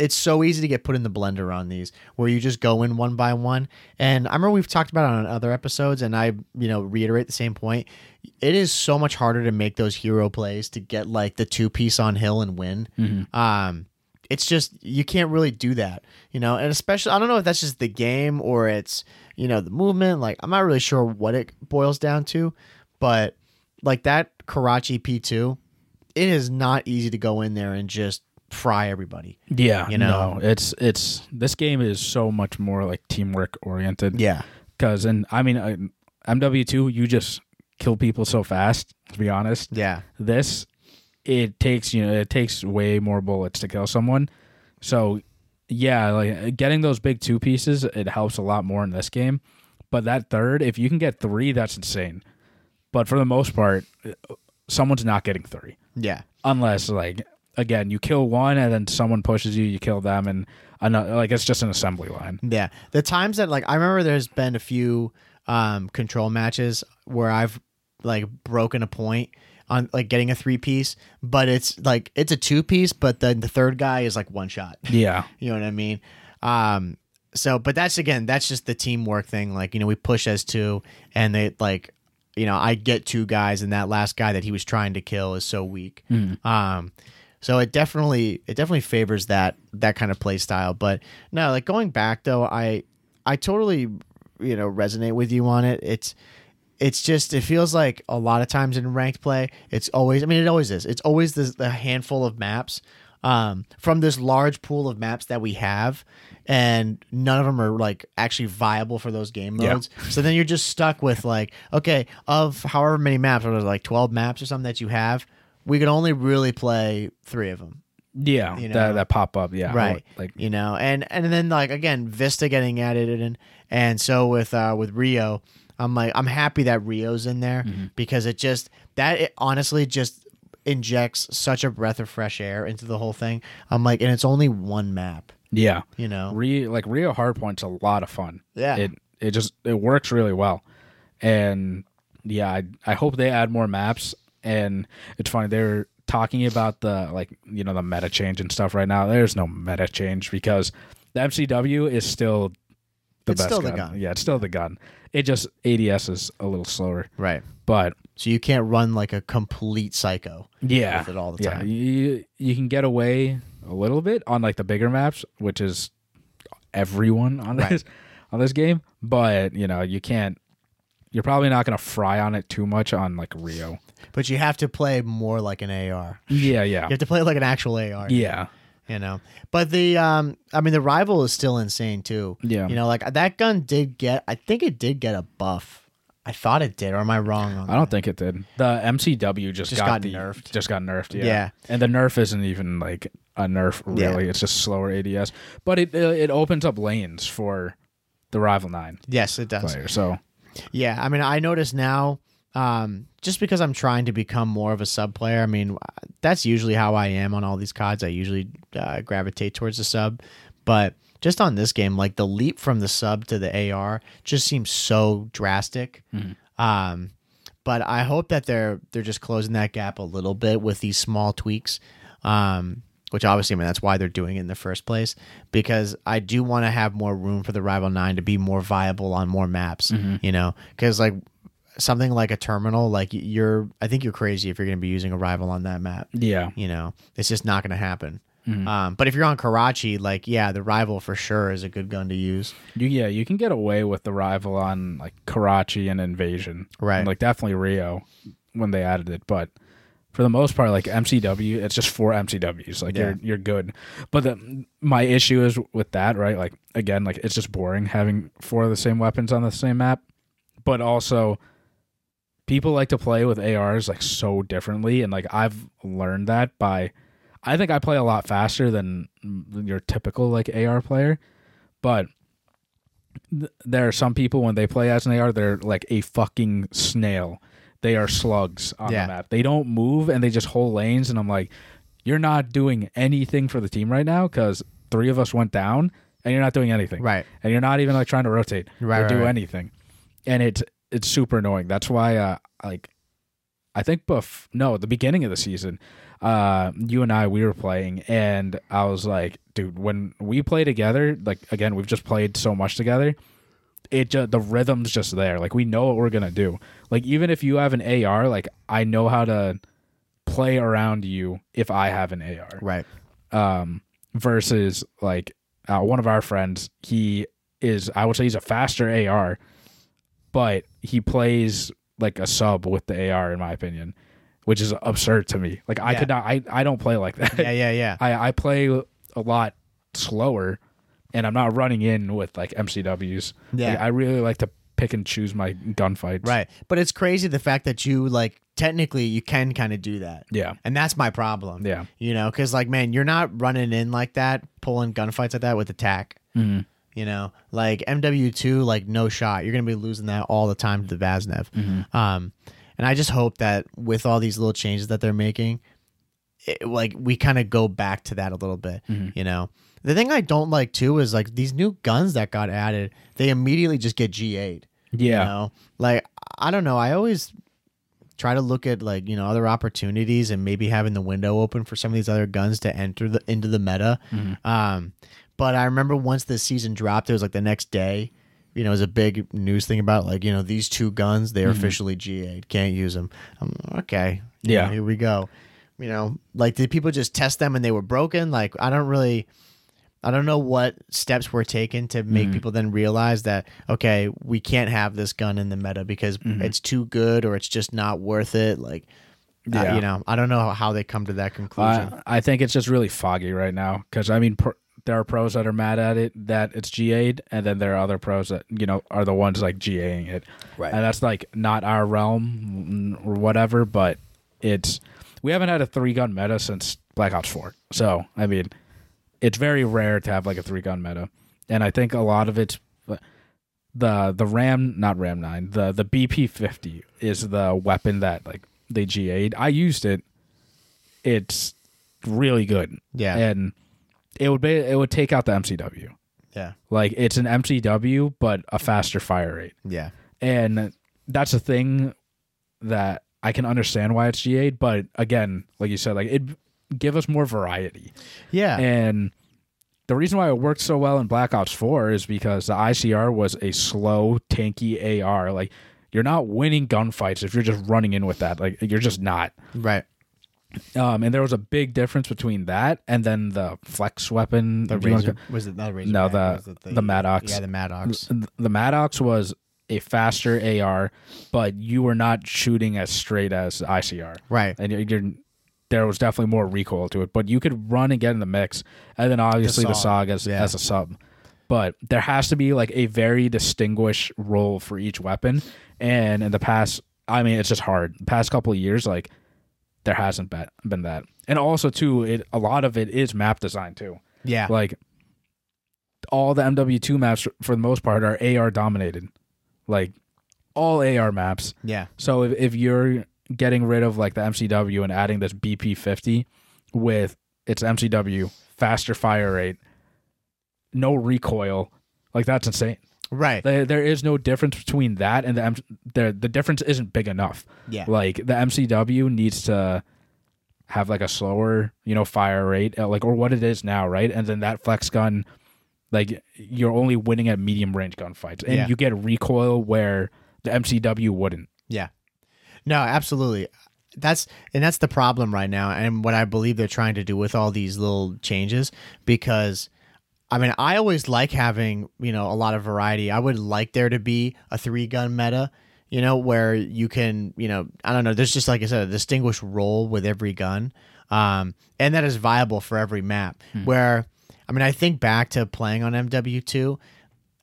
it's so easy to get put in the blender on these where you just go in one by one. And I remember we've talked about it on other episodes, and I, you know, reiterate the same point. It is so much harder to make those hero plays to get like the two piece on hill and win. Um, it's just you can't really do that, you know. And especially, I don't know if that's just the game or it's you know the movement. Like I'm not really sure what it boils down to, but like that Karachi P2, it is not easy to go in there and just fry everybody. Yeah, You know? no, it's it's this game is so much more like teamwork oriented. Yeah, because and I mean uh, MW two, you just kill people so fast. To be honest, yeah, this it takes you know it takes way more bullets to kill someone. So yeah, like getting those big two pieces, it helps a lot more in this game. But that third, if you can get three, that's insane. But for the most part, someone's not getting three yeah, unless like again, you kill one and then someone pushes you, you kill them, and another, like it's just an assembly line. Yeah, the times that like I remember, there's been a few um, control matches where I've like broken a point on like getting a three piece, but it's like it's a two piece, but then the third guy is like one shot. Yeah, You know what I mean? Um, so, but that's again, that's just the teamwork thing. Like, you know, we push as two, and they like, you know, I get two guys, and that last guy that he was trying to kill is so weak. Um, so it definitely, it definitely favors that that kind of play style. But no, like going back though, I, I totally, you know, resonate with you on it. It's, it's just it feels like a lot of times in ranked play it's always i mean it always is it's always this the handful of maps um, from this large pool of maps that we have and none of them are like actually viable for those game Yeah. modes so then you're just stuck with like okay of however many maps or like 12 maps or something that you have we could only really play three of them yeah, You know? that that pop up, yeah, right Like you know and and then like again vista getting added and and so with uh with rio i'm like i'm happy that rio's in there Mm-hmm. because it just that it honestly just injects such a breath of fresh air into the whole thing i'm like and it's only one map yeah, you know Re, like Rio Hardpoint's a lot of fun. Yeah. it it just it works really well, and yeah, I I hope they add more maps. And it's funny they're talking about the like you know the meta change and stuff right now. There's no meta change because the MCW is still the It's best still the gun. gun. Yeah, it's still the gun. It just ADS is a little slower, right but so you can't run like a complete psycho yeah, with it all the time. yeah, you you can get away a little bit on like the bigger maps, which is everyone on Right. this on this game. But you know, you can't. You're probably not gonna fry on it too much on like Rio. But you have to play more like an ar Yeah, yeah. you have to play like an actual ar yeah, you know but the um i mean the rival is still insane too Yeah. you know like that gun did get i think it did get a buff i thought it did or am i wrong on I don't think it did. The MCW just, Just got, got the, nerfed. Just got nerfed. Yeah. Yeah. and the nerf isn't even like a nerf Yeah. really. It's just slower ADS, but it uh, it opens up lanes for the rival nine yes it does player. So yeah i mean i notice now um just because i'm trying to become more of a sub player i mean that's usually how i am on all these cards i usually uh, gravitate towards the sub but just on this game like the leap from the sub to the ar just seems so drastic um but I hope that they're they're just closing that gap a little bit with these small tweaks. Um, which obviously, I mean, that's why they're doing it in the first place. Because I do want to have more room for the Rival Nine to be more viable on more maps. You know, because like something like a terminal, like you're, I think you're crazy if you're going to be using a Rival on that map. yeah, You know, it's just not going to happen. Um, but if you're on Karachi, like yeah, the Rival for sure is a good gun to use. You, yeah, you can get away with the rival on like Karachi and Invasion, Right. And, like definitely Rio when they added it, but for the most part, like MCW, it's just four MCWs. Like Yeah. you're you're good. But the, my issue is with that, right? Like again, like it's just boring having four of the same weapons on the same map. But also, people like to play with ARs like so differently, and like I've learned that by. I think I play a lot faster than your typical like AR player, but th- there are some people when they play as an AR, they're like a fucking snail. They are slugs on Yeah. the map. They don't move and they just hold lanes. And I'm like, you're not doing anything for the team right now because three of us went down and you're not doing anything. Right. And you're not even like trying to rotate Right, or right, do right. anything. And it's it's super annoying. That's why uh like I think buff no, the beginning of the season, uh you and I we were playing and I was like, dude, when we play together, like again, we've just played so much together. It just the rhythm's just there. Like we know what we're gonna do. Like even if you have an AR, like I know how to play around you if I have an AR Right. um, versus like uh, one of our friends. He is, I would say, he's a faster AR, but he plays like a sub with the AR, in my opinion, which is absurd to me. Like I Yeah. could not, I, I don't play like that. Yeah. Yeah. Yeah. I, I play a lot slower, and I'm not running in with like MCWs. Yeah. Like, I really like to pick and choose my gunfights. Right. But it's crazy the fact that you like technically you can kind of do that. Yeah. And that's my problem. Yeah. You know, because like, man, you're not running in like that, pulling gunfights like that with attack. Mhm. You know, like MW2, like no shot. You're gonna be losing that all the time to the Vaznev. Mm-hmm. Um, and I just hope that with all these little changes that they're making, it, like we kind of go back to that a little bit. Mhm. You know, the thing I don't like too is like these new guns that got added. They immediately just get GA'd. Yeah. You know, like I don't know. I always try to look at like you know other opportunities and maybe having the window open for some of these other guns to enter the into the meta. Mhm. Um, but I remember once the season dropped, it was like the next day. You know, it was a big news thing about like you know these two guns they're Mhm. officially GA'd, can't use them. I'm okay. Yeah. know, here we go. You know, like did people just test them and they were broken? Like I don't really. I don't know what steps were taken to make Mhm. people then realize that okay, we can't have this gun in the meta because Mhm. it's too good or it's just not worth it. Like, uh, you know, I don't know how they come to that conclusion. I, I think it's just really foggy right now because I mean, pr- there are pros that are mad at it that it's GA'd, and then there are other pros that you know are the ones like GAing it, right. and that's like not our realm or whatever. But it's we haven't had a three gun meta since Black Ops Four, so I mean, it's very rare to have like a three gun meta, and I think a lot of it's uh, the the Ram not Ram nine the the BP fifty is the weapon that like they GA'd. I used it. It's really good yeah. and it would be it would take out the MCW. yeah. Like it's an MCW but a faster fire rate. Yeah. And that's a thing that I can understand why it's GA'd, but again, like you said, like it give us more variety. Yeah. And the reason why it worked so well in Black Ops 4 is because the ICR was a slow, tanky AR. Like you're not winning gunfights if you're just running in with that. Like you're just not. right. Um, and there was a big difference between that and then the flex weapon. The if you wanna razor, was it not razor? No, back, the- was the Maddox. Yeah, the Maddox. th- the Maddox was a faster AR, but you were not shooting as straight as ICR, Right. and you're, you're there was definitely more recoil to it. But you could run and get in the mix, and then obviously the, Saug, Saug as yeah. as a sub. But there has to be like a very distinguished role for each weapon, and in the past, I mean, it's just hard. The past couple of years, like there hasn't been been that, and also too, it a lot of it is map design too Yeah. like all the MW2 maps for the most part are AR dominated. Like all AR maps. yeah. So if, if you're getting rid of like the MCW and adding this BP50 with its MCW, faster fire rate, no recoil, like that's insane. Right. There, there is no difference between that and the M- the the difference isn't big enough. Yeah. Like the MCW needs to have like a slower, you know, fire rate, uh, like or what it is now, right? And then that flex gun, like you're only winning at medium range gunfights, and Yeah. you get recoil where the MCW wouldn't. Yeah. No, absolutely. That's and that's the problem right now and what I believe they're trying to do with all these little changes because I mean, I always like having, you know, a lot of variety. I would like there to be a three gun meta, you know, where you can, you know, I don't know, there's just like I said, a distinguished role with every gun. Um, and that is viable for every map. Where I mean, I think back to playing on MW2.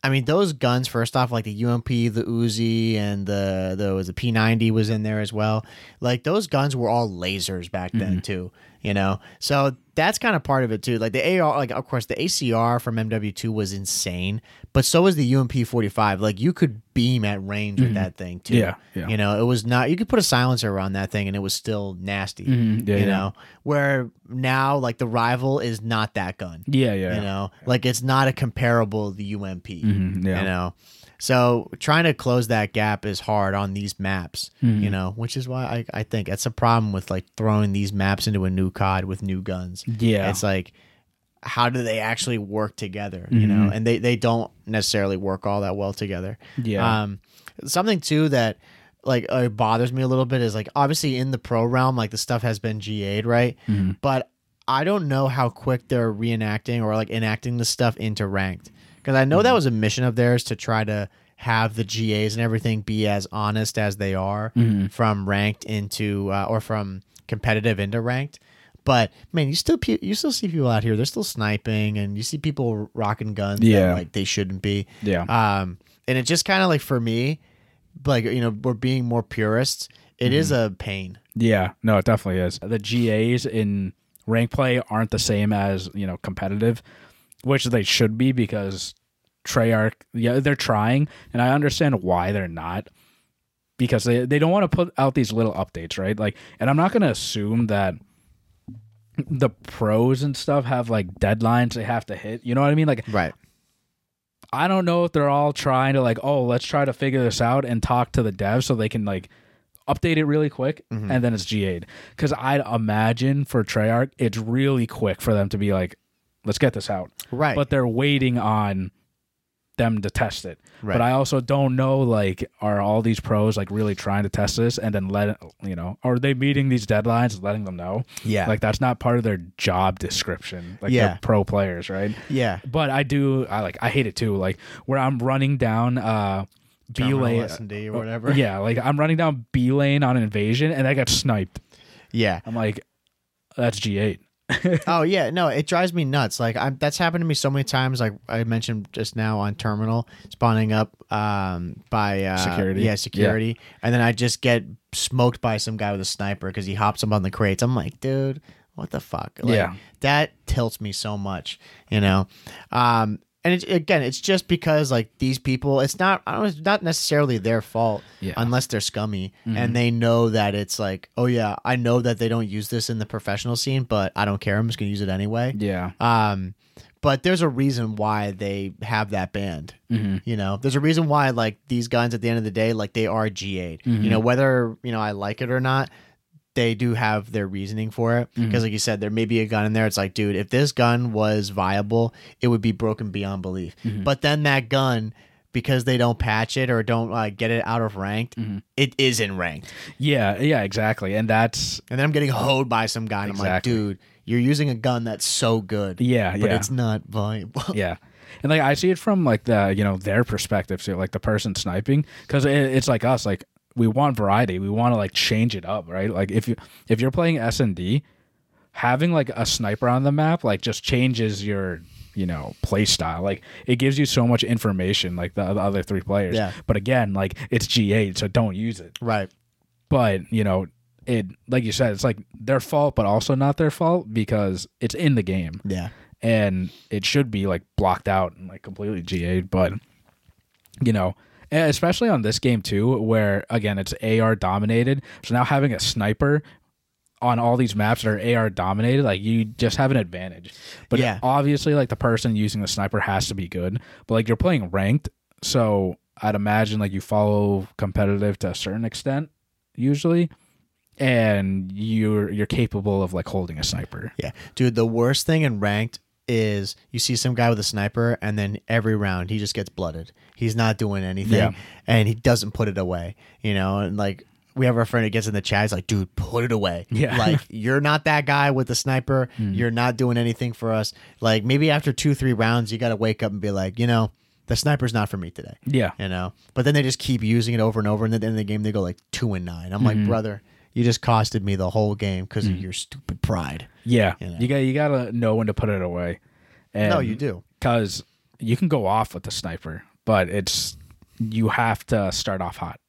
I mean, those guns. First off, like the UMP, the Uzi, and the the the P90 was in there as well. Like those guns were all lasers back then too. You know, so that's kind of part of it too. Like the AR, like of course the ACR from MW2 was insane, but so was the UMP 45. Like you could beam at range with that thing too. Yeah, yeah. You know, it was not. You could put a silencer on that thing, and it was still nasty. Mhm, yeah, you yeah. know, where now like the rival is not that gun. Yeah, yeah, You know, like it's not a comparable the UMP. Mhm, yeah. You know, so trying to close that gap is hard on these maps. Mm-hmm. You know, which is why I, I think that's a problem with like throwing these maps into a new COD with new guns. yeah. It's like, how do they actually work together? You know, and they they don't necessarily work all that well together. Yeah. Um, something too that like uh, bothers me a little bit is like obviously in the pro realm, like the stuff has been GA'd, right? Mm-hmm. But I don't know how quick they're reenacting or like enacting the stuff into ranked because I know that was a mission of theirs to try to have the GAs and everything be as honest as they are from ranked into uh, or from competitive into ranked. But man, you still you still see people out here. They're still sniping, and you see people rocking guns. that, like they shouldn't be. yeah. Um, and it just kind of like for me, like you know, we're being more purists. It is Mm-hmm. a pain. Yeah, no, it definitely is. The GAs in rank play aren't the same as you know competitive, which they should be because Treyarch, yeah, they're trying, and I understand why they're not because they they don't want to put out these little updates, right? Like, and I'm not gonna assume that the pros and stuff have like deadlines they have to hit. You know what I mean? Like Right. I don't know if they're all trying to like, oh, let's try to figure this out and talk to the devs so they can like update it really quick Mm-hmm. and then it's GA'd. Because I'd imagine for Treyarch, it's really quick for them to be like, let's get this out. Right. But they're waiting on them to test it. Right. But I also don't know like are all these pros like really trying to test this and then let you know, are they meeting these deadlines and letting them know? Yeah. Like that's not part of their job description. Like Yeah. they're pro players, right? yeah. But I do I like I hate it too. Like where I'm running down uh B lane S&D or whatever. Yeah, like I'm running down B lane on invasion and I got sniped. Yeah. I'm like that's GA'd. oh yeah, no, it drives me nuts. Like I'm, that's happened to me so many times. Like I mentioned just now on terminal spawning up um, by uh, Security. Yeah, security, and then I just get smoked by some guy with a sniper because he hops up on the crates. I'm like, dude, what the fuck? Like, Yeah. that tilts me so much, you know. Um, and it, again, it's just because like these people, it's not, I don't, it's not necessarily their fault Yeah. unless they're scummy and they know that it's like, oh yeah, I know that they don't use this in the professional scene, but I don't care. I'm just gonna use it anyway. Yeah. Um, but there's a reason why they have that banned. Mhm. You know, there's a reason why like these guns at the end of the day, like they are GA'd. Mm-hmm. You know, whether you know I like it or not, they do have their reasoning for it. Mm-hmm. Because like you said, there may be a gun in there. It's like, dude, if this gun was viable, it would be broken beyond belief. Mm-hmm. But then that gun. Because they don't patch it or don't uh, get it out of ranked, Mm-hmm. it is in ranked, Yeah, yeah, exactly. And that's and then I'm getting hoed by some guy. And I'm like, dude, you're using a gun that's so good, yeah, but yeah. it's not viable. yeah and like i see it from like the you know their perspective too like the person sniping because it, it's like us like we want variety we want to like change it up right like if you if you're playing s&d having like a sniper on the map like just changes your you know play style like it gives you so much information like the, the other three players Yeah. but again like it's GA'd so don't use it Right. but you know it like you said it's like their fault but also not their fault because it's in the game Yeah. and it should be like blocked out and like completely GA'd. But you know, and Eh, especially on this game too, where again it's AR dominated. So now having a sniper on all these maps that are AR dominated, like you just have an advantage. But Yeah. obviously, like the person using the sniper has to be good. But like you're playing ranked, so I'd imagine like you follow competitive to a certain extent usually. And you're you're capable of like holding a sniper. Yeah. Dude, the worst thing in ranked is you see some guy with a sniper and then every round he just gets blooded. He's not doing anything Yeah. and he doesn't put it away, you know, and like we have our friend who gets in the chat. He's like, dude, put it away. Yeah. Like, you're not that guy with the sniper. You're not doing anything for us. Like, maybe after two, three rounds, you got to wake up and be like, you know, the sniper's not for me today. Yeah. You know, but then they just keep using it over and over. And at the end of the game, they go like two and nine. I'm Mm-hmm. like, brother, you just costed me the whole game because of mm. your stupid pride. Yeah, You you, know? got you gotta know when to put it away. And No, you do. because you can go off with the sniper, but it's you have to start off hot.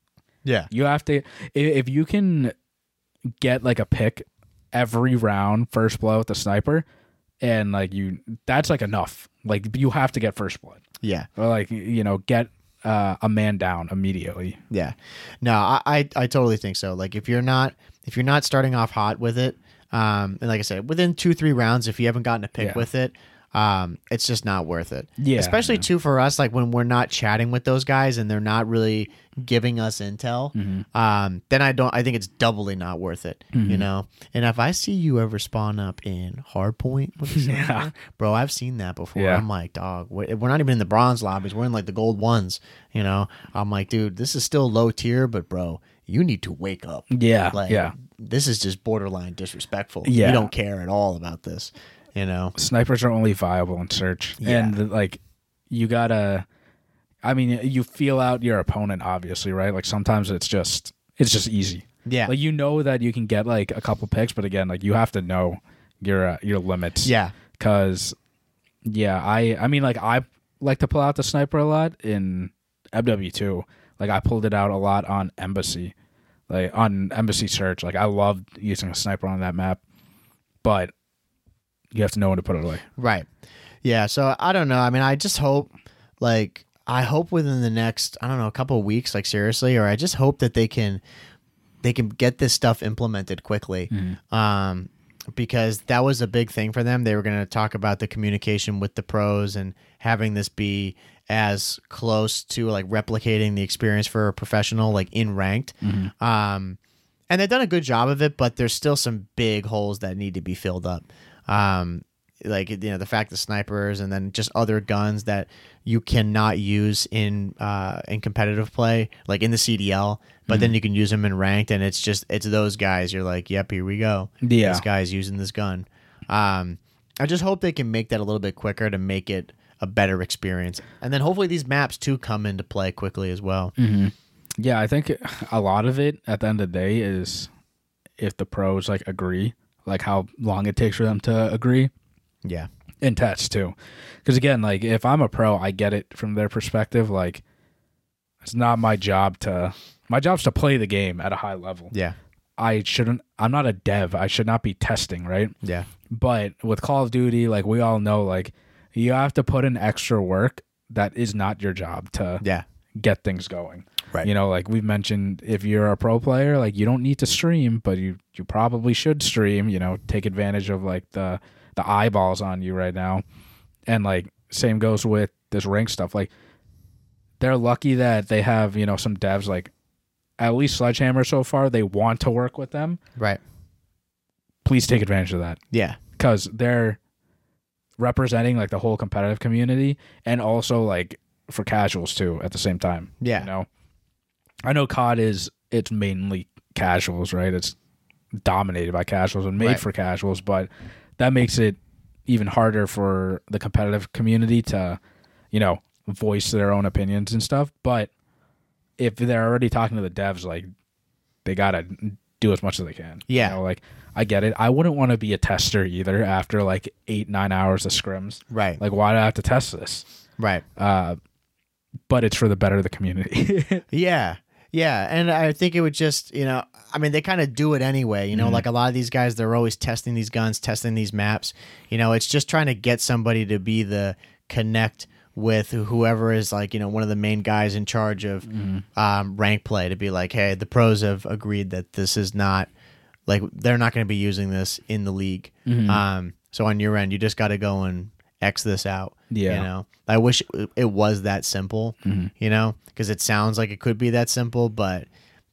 Yeah. You have to i- if you can get like a pick every round first blood with the sniper, and like you that's like enough. Like you have to get first blood, Yeah. or like you know get uh, a man down immediately. Yeah. No, I, I I totally think so. Like if you're not if you're not starting off hot with it, um, and like I said, within two three rounds, if you haven't gotten a pick Yeah. with it, um, it's just not worth it. Yeah, Especially yeah. too for us, like when we're not chatting with those guys and they're not really giving us intel. Mm-hmm. Um, then I don't. I think it's doubly not worth it. You know. And if I see you ever spawn up in hardpoint Yeah. sniper, bro, I've seen that before. Yeah. I'm like, dog, we're we're not even in the bronze lobbies. We're in like the gold ones. You know. I'm like, dude, this is still low tier, but bro, you need to wake up. Yeah, Like, yeah. This is just borderline disrespectful. Yeah. You don't care at all about this. You know. snipers are only viable in search Yeah. and like you gotta i mean you feel out your opponent obviously right like sometimes it's just it's just easy Yeah. like you know that you can get like a couple picks but again like you have to know your uh, your limits yeah. because yeah i i mean like i like to pull out the sniper a lot in mw2 like i pulled it out a lot on embassy like on embassy search like i loved using a sniper on that map but you have to know when to put it away Right. Yeah. So I don't know. I mean, I just hope, like, I hope within the next, I don't know, a couple of weeks, like seriously, or I just hope that they can, they can get this stuff implemented quickly. Um, because that was a big thing for them. They were going to talk about the communication with the pros and having this be as close to like replicating the experience for a professional, like in ranked. Um, and they've done a good job of it, but there's still some big holes that need to be filled up. Um, like you know the fact that snipers and then just other guns that you cannot use in uh in competitive play like in the CDL but then you can use them in ranked and it's just it's those guys. You're like yep here we go. Yeah. this guy's using this gun. Um I just hope they can make that a little bit quicker to make it a better experience. And then hopefully these maps too come into play quickly as well. Yeah, I think a lot of it at the end of the day is if the pros like agree, like how long it takes for them to agree yeah and test too. Because again, like if I'm a pro, I get it from their perspective. Like it's not my job to my job's to play the game at a high level. yeah I shouldn't. I'm not a dev. I should not be testing, right? yeah But with Call of Duty, like we all know, like you have to put in extra work that is not your job to yeah get things going. Right. You know, like we've mentioned, if you're a pro player, like you don't need to stream, but you you probably should stream. You know, take advantage of like the the eyeballs on you right now, and like same goes with this rank stuff. Like they're lucky that they have you know some devs like at least Sledgehammer so far. They want to work with them. right Please take advantage of that yeah because they're representing like the whole competitive community and also like for casuals too at the same time. Yeah. You know, I know COD is it's mainly casuals, right? It's dominated by casuals and made Right. for casuals, but that makes it even harder for the competitive community to, you know, voice their own opinions and stuff. But if they're already talking to the devs, like they gotta do as much as they can. Yeah. You know, like I get it. I wouldn't want to be a tester either after like eight, nine hours of scrims. right Like why do I have to test this? right Uh but it's for the better of the community. Yeah. Yeah. And I think it would just, you know, I mean, they kind of do it anyway. You know, like a lot of these guys, they're always testing these guns, testing these maps. You know, it's just trying to get somebody to be the connect with whoever is like, you know, one of the main guys in charge of um, rank play to be like, hey, the pros have agreed that this is not like they're not going to be using this in the league. Um, so on your end, you just got to go and X this out. Yeah. You know, I wish it, it was that simple, mm-hmm. you know, because it sounds like it could be that simple, but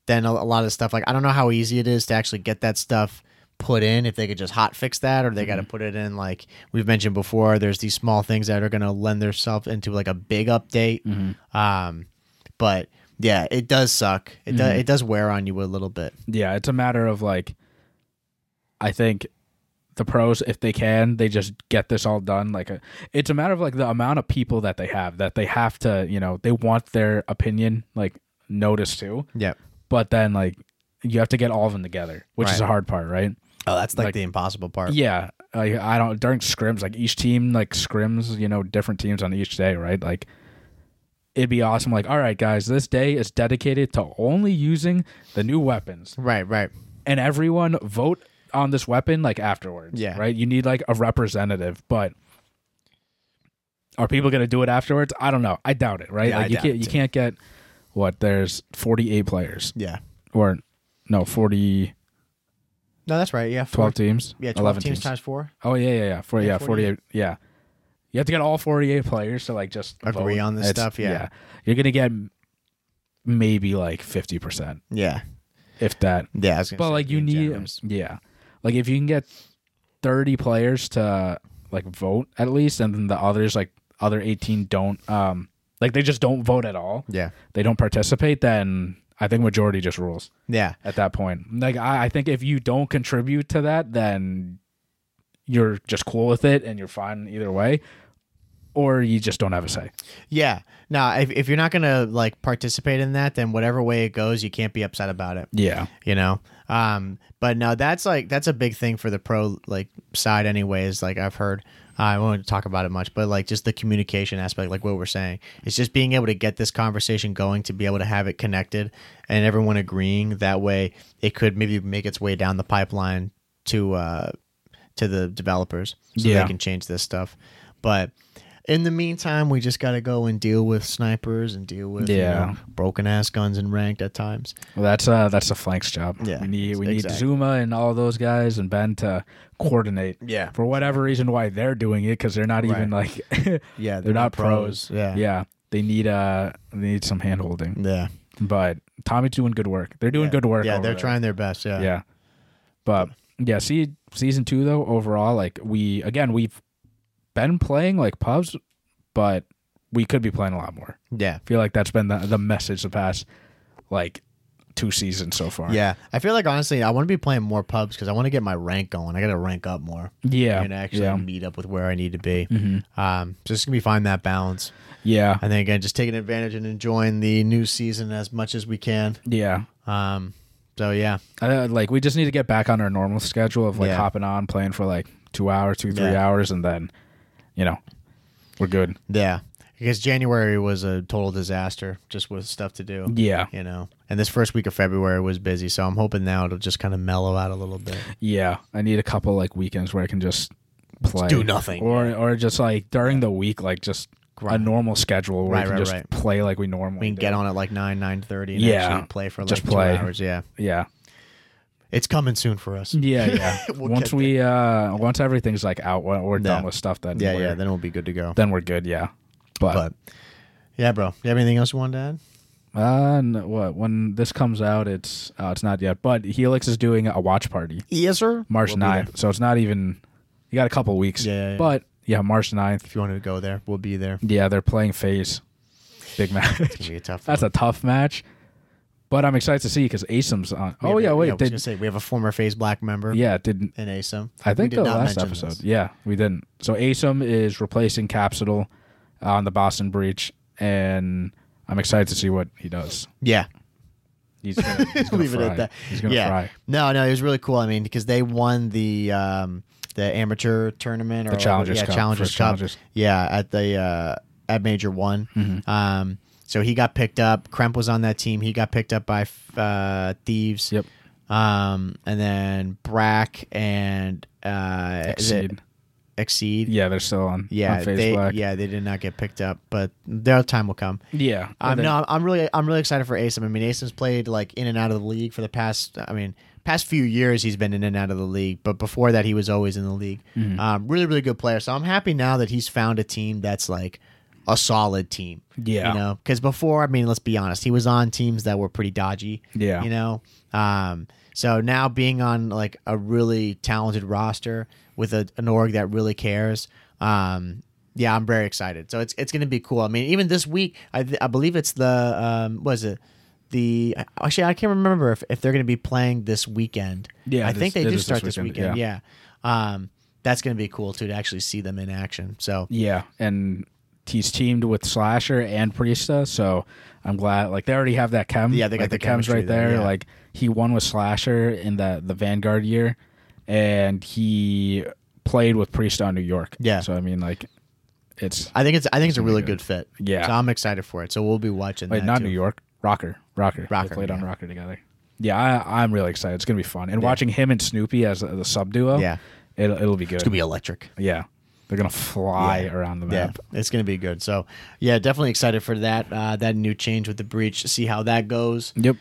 then a, a lot of stuff, like, I don't know how easy it is to actually get that stuff put in if they could just hot fix that or they got to mm-hmm. put it in like we've mentioned before there's these small things that are going to lend themselves into like a big update. Mm-hmm. Um but yeah it does suck. It does it does wear on you a little bit. Yeah, it's a matter of like I think the pros if they can, they just get this all done like a, it's a matter of like the amount of people that they have that they have to, you know, they want their opinion like noticed too, yeah but then like you have to get all of them together, which is a hard part, right? oh that's like, Like- the impossible part Yeah, like I don't during scrims, like each team like scrims, you know, different teams on each day, right? Like it'd be awesome. Like, all right, guys, this day is dedicated to only using the new weapons, right right and everyone vote on this weapon like afterwards. Yeah. right. You need like a representative, but. Are people gonna do it afterwards? I don't know. I doubt it. Right? Yeah, I like you doubt can't. You can't get what? There's 48 players, yeah or no, 40, no that's right yeah four, 12 teams. yeah 12 11 teams, teams. times four Oh yeah, yeah, yeah. For Yeah, yeah, 48. forty eight. Yeah, you have to get all forty eight players to like just Agree vote. on this It's- stuff, yeah. you're gonna get maybe like fifty percent, yeah if that. yeah I But like you need, yeah, like if you can get thirty players to like vote at least, and then the others like other eighteen don't, um, like they just don't vote at all. yeah They don't participate. Then I think majority just rules yeah at that point. Like I, I think if you don't contribute to that, then you're just cool with it and you're fine either way, or you just don't have a say. Yeah. No, if, if you're not gonna like participate in that, then whatever way it goes, you can't be upset about it. Yeah, You know. Um. But no, that's like that's a big thing for the pro like side, anyways. Like I've heard. I won't talk about it much, but like just the communication aspect, like what we're saying, it's just being able to get this conversation going, to be able to have it connected, and everyone agreeing. That way, it could maybe make its way down the pipeline to uh to the developers, so Yeah. they can change this stuff. But In the meantime, we just got to go and deal with snipers and deal with you Yeah. know, broken ass guns and ranked at times. Well, that's uh that's the flanks job. Yeah, we need we exactly. need Zuma and all those guys and Ben to coordinate. Yeah. For whatever reason, why they're doing it because they're not even like Yeah, they're not pros. Yeah. yeah. They need uh they need some hand holding. Yeah. But Tommy's doing good work. They're doing yeah. good work. Yeah, they're there. trying their best. Yeah. Yeah. But yeah, see season two though, overall, like we again we've been playing like pubs, but we could be playing a lot more. Yeah. I feel like that's been the, the message the past like two seasons so far. Yeah. I feel like honestly, I want to be playing more pubs because I want to get my rank going. I got to rank up more. Yeah. and actually yeah. meet up with where I need to be. Mhm. Um, so it's gonna be find that balance, Yeah. and then again, just taking advantage and enjoying the new season as much as we can. Yeah. Um, so yeah, I, like we just need to get back on our normal schedule of like Yeah. hopping on, playing for like two hours, two, three Yeah. hours, and then, you know, we're good. yeah, because January was a total disaster, just with stuff to do. Yeah. You know, and this first week of February was busy, so I'm hoping now it'll just kind of mellow out a little bit. Yeah. I need a couple like weekends where I can just play. do nothing. Or or just like during the week, like just a normal schedule where Right, we can right, just right. play like we normally We can do. get on at like nine nine thirty and Yeah. actually play for like Just two play. hours. Yeah, Yeah. It's coming soon for us. Yeah, yeah. We'll once get we uh once everything's like out, we're, we're done Yeah. with stuff then. Yeah, we're, yeah, then we'll be good to go. then we're good, yeah. But, But yeah, bro, you have anything else you want to add? uh no, what when this comes out it's uh, it's not yet, but Helix is doing a watch party Yes, sir. March We'll be 9th. So it's not even you got a couple weeks. Yeah, yeah, yeah. But yeah, March 9th. If you want to go there, we'll be there. Yeah, they're playing FaZe. Big match. It's gonna be a tough. That's a tough match. But I'm excited to see because ASIM's on. We Oh have yeah, wait. I was did, say we have a former FaZe Black member. yeah, didn't in ASIM. I We think did the last episode. this. Yeah, we didn't. So ASIM is replacing Capsule on the Boston Breach, and I'm excited to see what he does. Yeah, He's gonna, he's gonna leave fry. it at that. He's gonna yeah. fry. No, no, it was really cool. I mean, because they won the um, the amateur tournament or The Challengers yeah, Cup, Challengers Cup. Challengers. Yeah, at the uh, at Major One. Mm-hmm. Um, so he got picked up. Kremp was on that team. He got picked up by uh, Thieves. Yep. Um, and then Brack and uh, Exceed. Exceed. Yeah, they're still on. Yeah, on they Black. yeah they did not get picked up, but their time will come. yeah. Um, then- no, I'm- I'm really I'm really excited for Asim. I mean, Asim's played like in and out of the league for the past. I mean, past few years he's been in and out of the league, but before that he was always in the league. Mm-hmm. Um, really, really good player. So I'm happy now that he's found a team that's like a solid team. Yeah. you know, because before, I mean, let's be honest, he was on teams that were pretty dodgy. Yeah. you know. Um, so now being on like a really talented roster with a, an org that really cares. Um, yeah, I'm very excited. So it's it's going to be cool. I mean, even this week, I, th- I believe it's the um, was it the actually I can't remember if, if they're going to be playing this weekend. Yeah, I it think they do is this start this weekend, weekend. Yeah, Um, that's going to be cool too to actually see them in action. So Yeah, and he's teamed with Slasher and Priestahh, so I'm glad. Like they already have that chem. Yeah, they got like, the chems right there, there. yeah. Like he won with Slasher in the the Vanguard year, and he played with Priestahh on New York. Yeah. so I mean, like it's I think it's I think it's a really good. good fit. Yeah. so I'm excited for it. So we'll be watching. wait, that not too. New York, ROKKR, ROKKR, ROKKR, They played on. ROKKR together. Yeah, I, I'm really excited. It's gonna be fun, and Yeah. watching him and Snoopy as the sub duo. Yeah, it'll it'll be good. it's gonna be electric. yeah, they're gonna fly Yeah. around the Yeah, map. it's gonna be good. So yeah, definitely excited for that. Uh, that new change with the breach. See how that goes. Yep.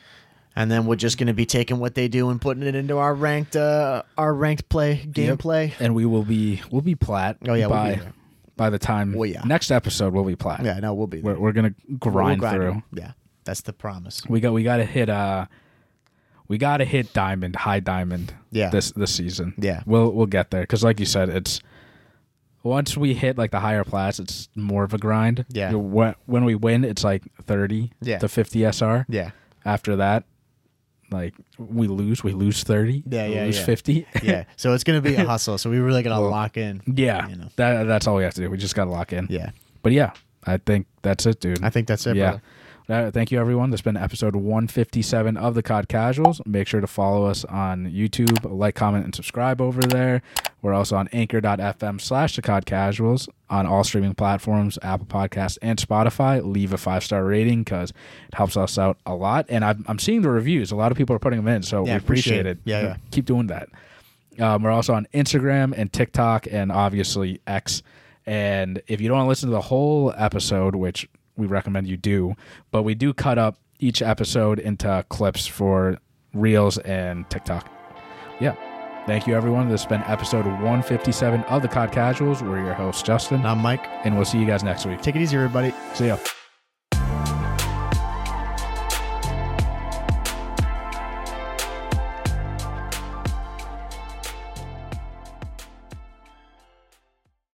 and then we're just going to be taking what they do and putting it into our ranked uh, our ranked play gameplay. and we will be we'll be plat. Oh, yeah, we'll by there. by the time Well, yeah. next episode we'll be plat. Yeah, no, we'll be there. We're, we're gonna We'll grind grind through. it. Yeah, that's the promise. We got we got to hit uh we got to hit diamond, high diamond. Yeah. This this season. Yeah. We'll we'll get there because like you said, it's once we hit like the higher plats, it's more of a grind. Yeah. You- When when we win, it's like thirty Yeah. to fifty SR. Yeah, After that, like we lose, we lose thirty. Yeah, we yeah, lose yeah. fifty. yeah. So it's going to be a hustle. So we really got to Well, lock in. yeah. You know. That that's all we have to do. We just got to lock in. Yeah, But yeah, I think that's it, dude. I think that's it. yeah. brother. Uh, thank you, everyone. That's been episode 157 of the COD Casuals. Make sure to follow us on YouTube, like, comment, and subscribe over there. We're also on anchor.fm slash the COD Casuals on all streaming platforms, Apple Podcasts, and Spotify. Leave a five star rating because it helps us out a lot. And I'm, I'm seeing the reviews. A lot of people are putting them in, so Yeah, we appreciate, appreciate it. Yeah, yeah. Keep doing that. Um, we're also on Instagram and TikTok and obviously X And if you don't want to listen to the whole episode, which we recommend you do, but we do cut up each episode into clips for Reels and TikTok. Yeah. Thank you, everyone. This has been episode 157 of the Cod Casuals. We're your host, Justin, I'm Mike. and we'll see you guys next week. Take it easy, everybody. See ya.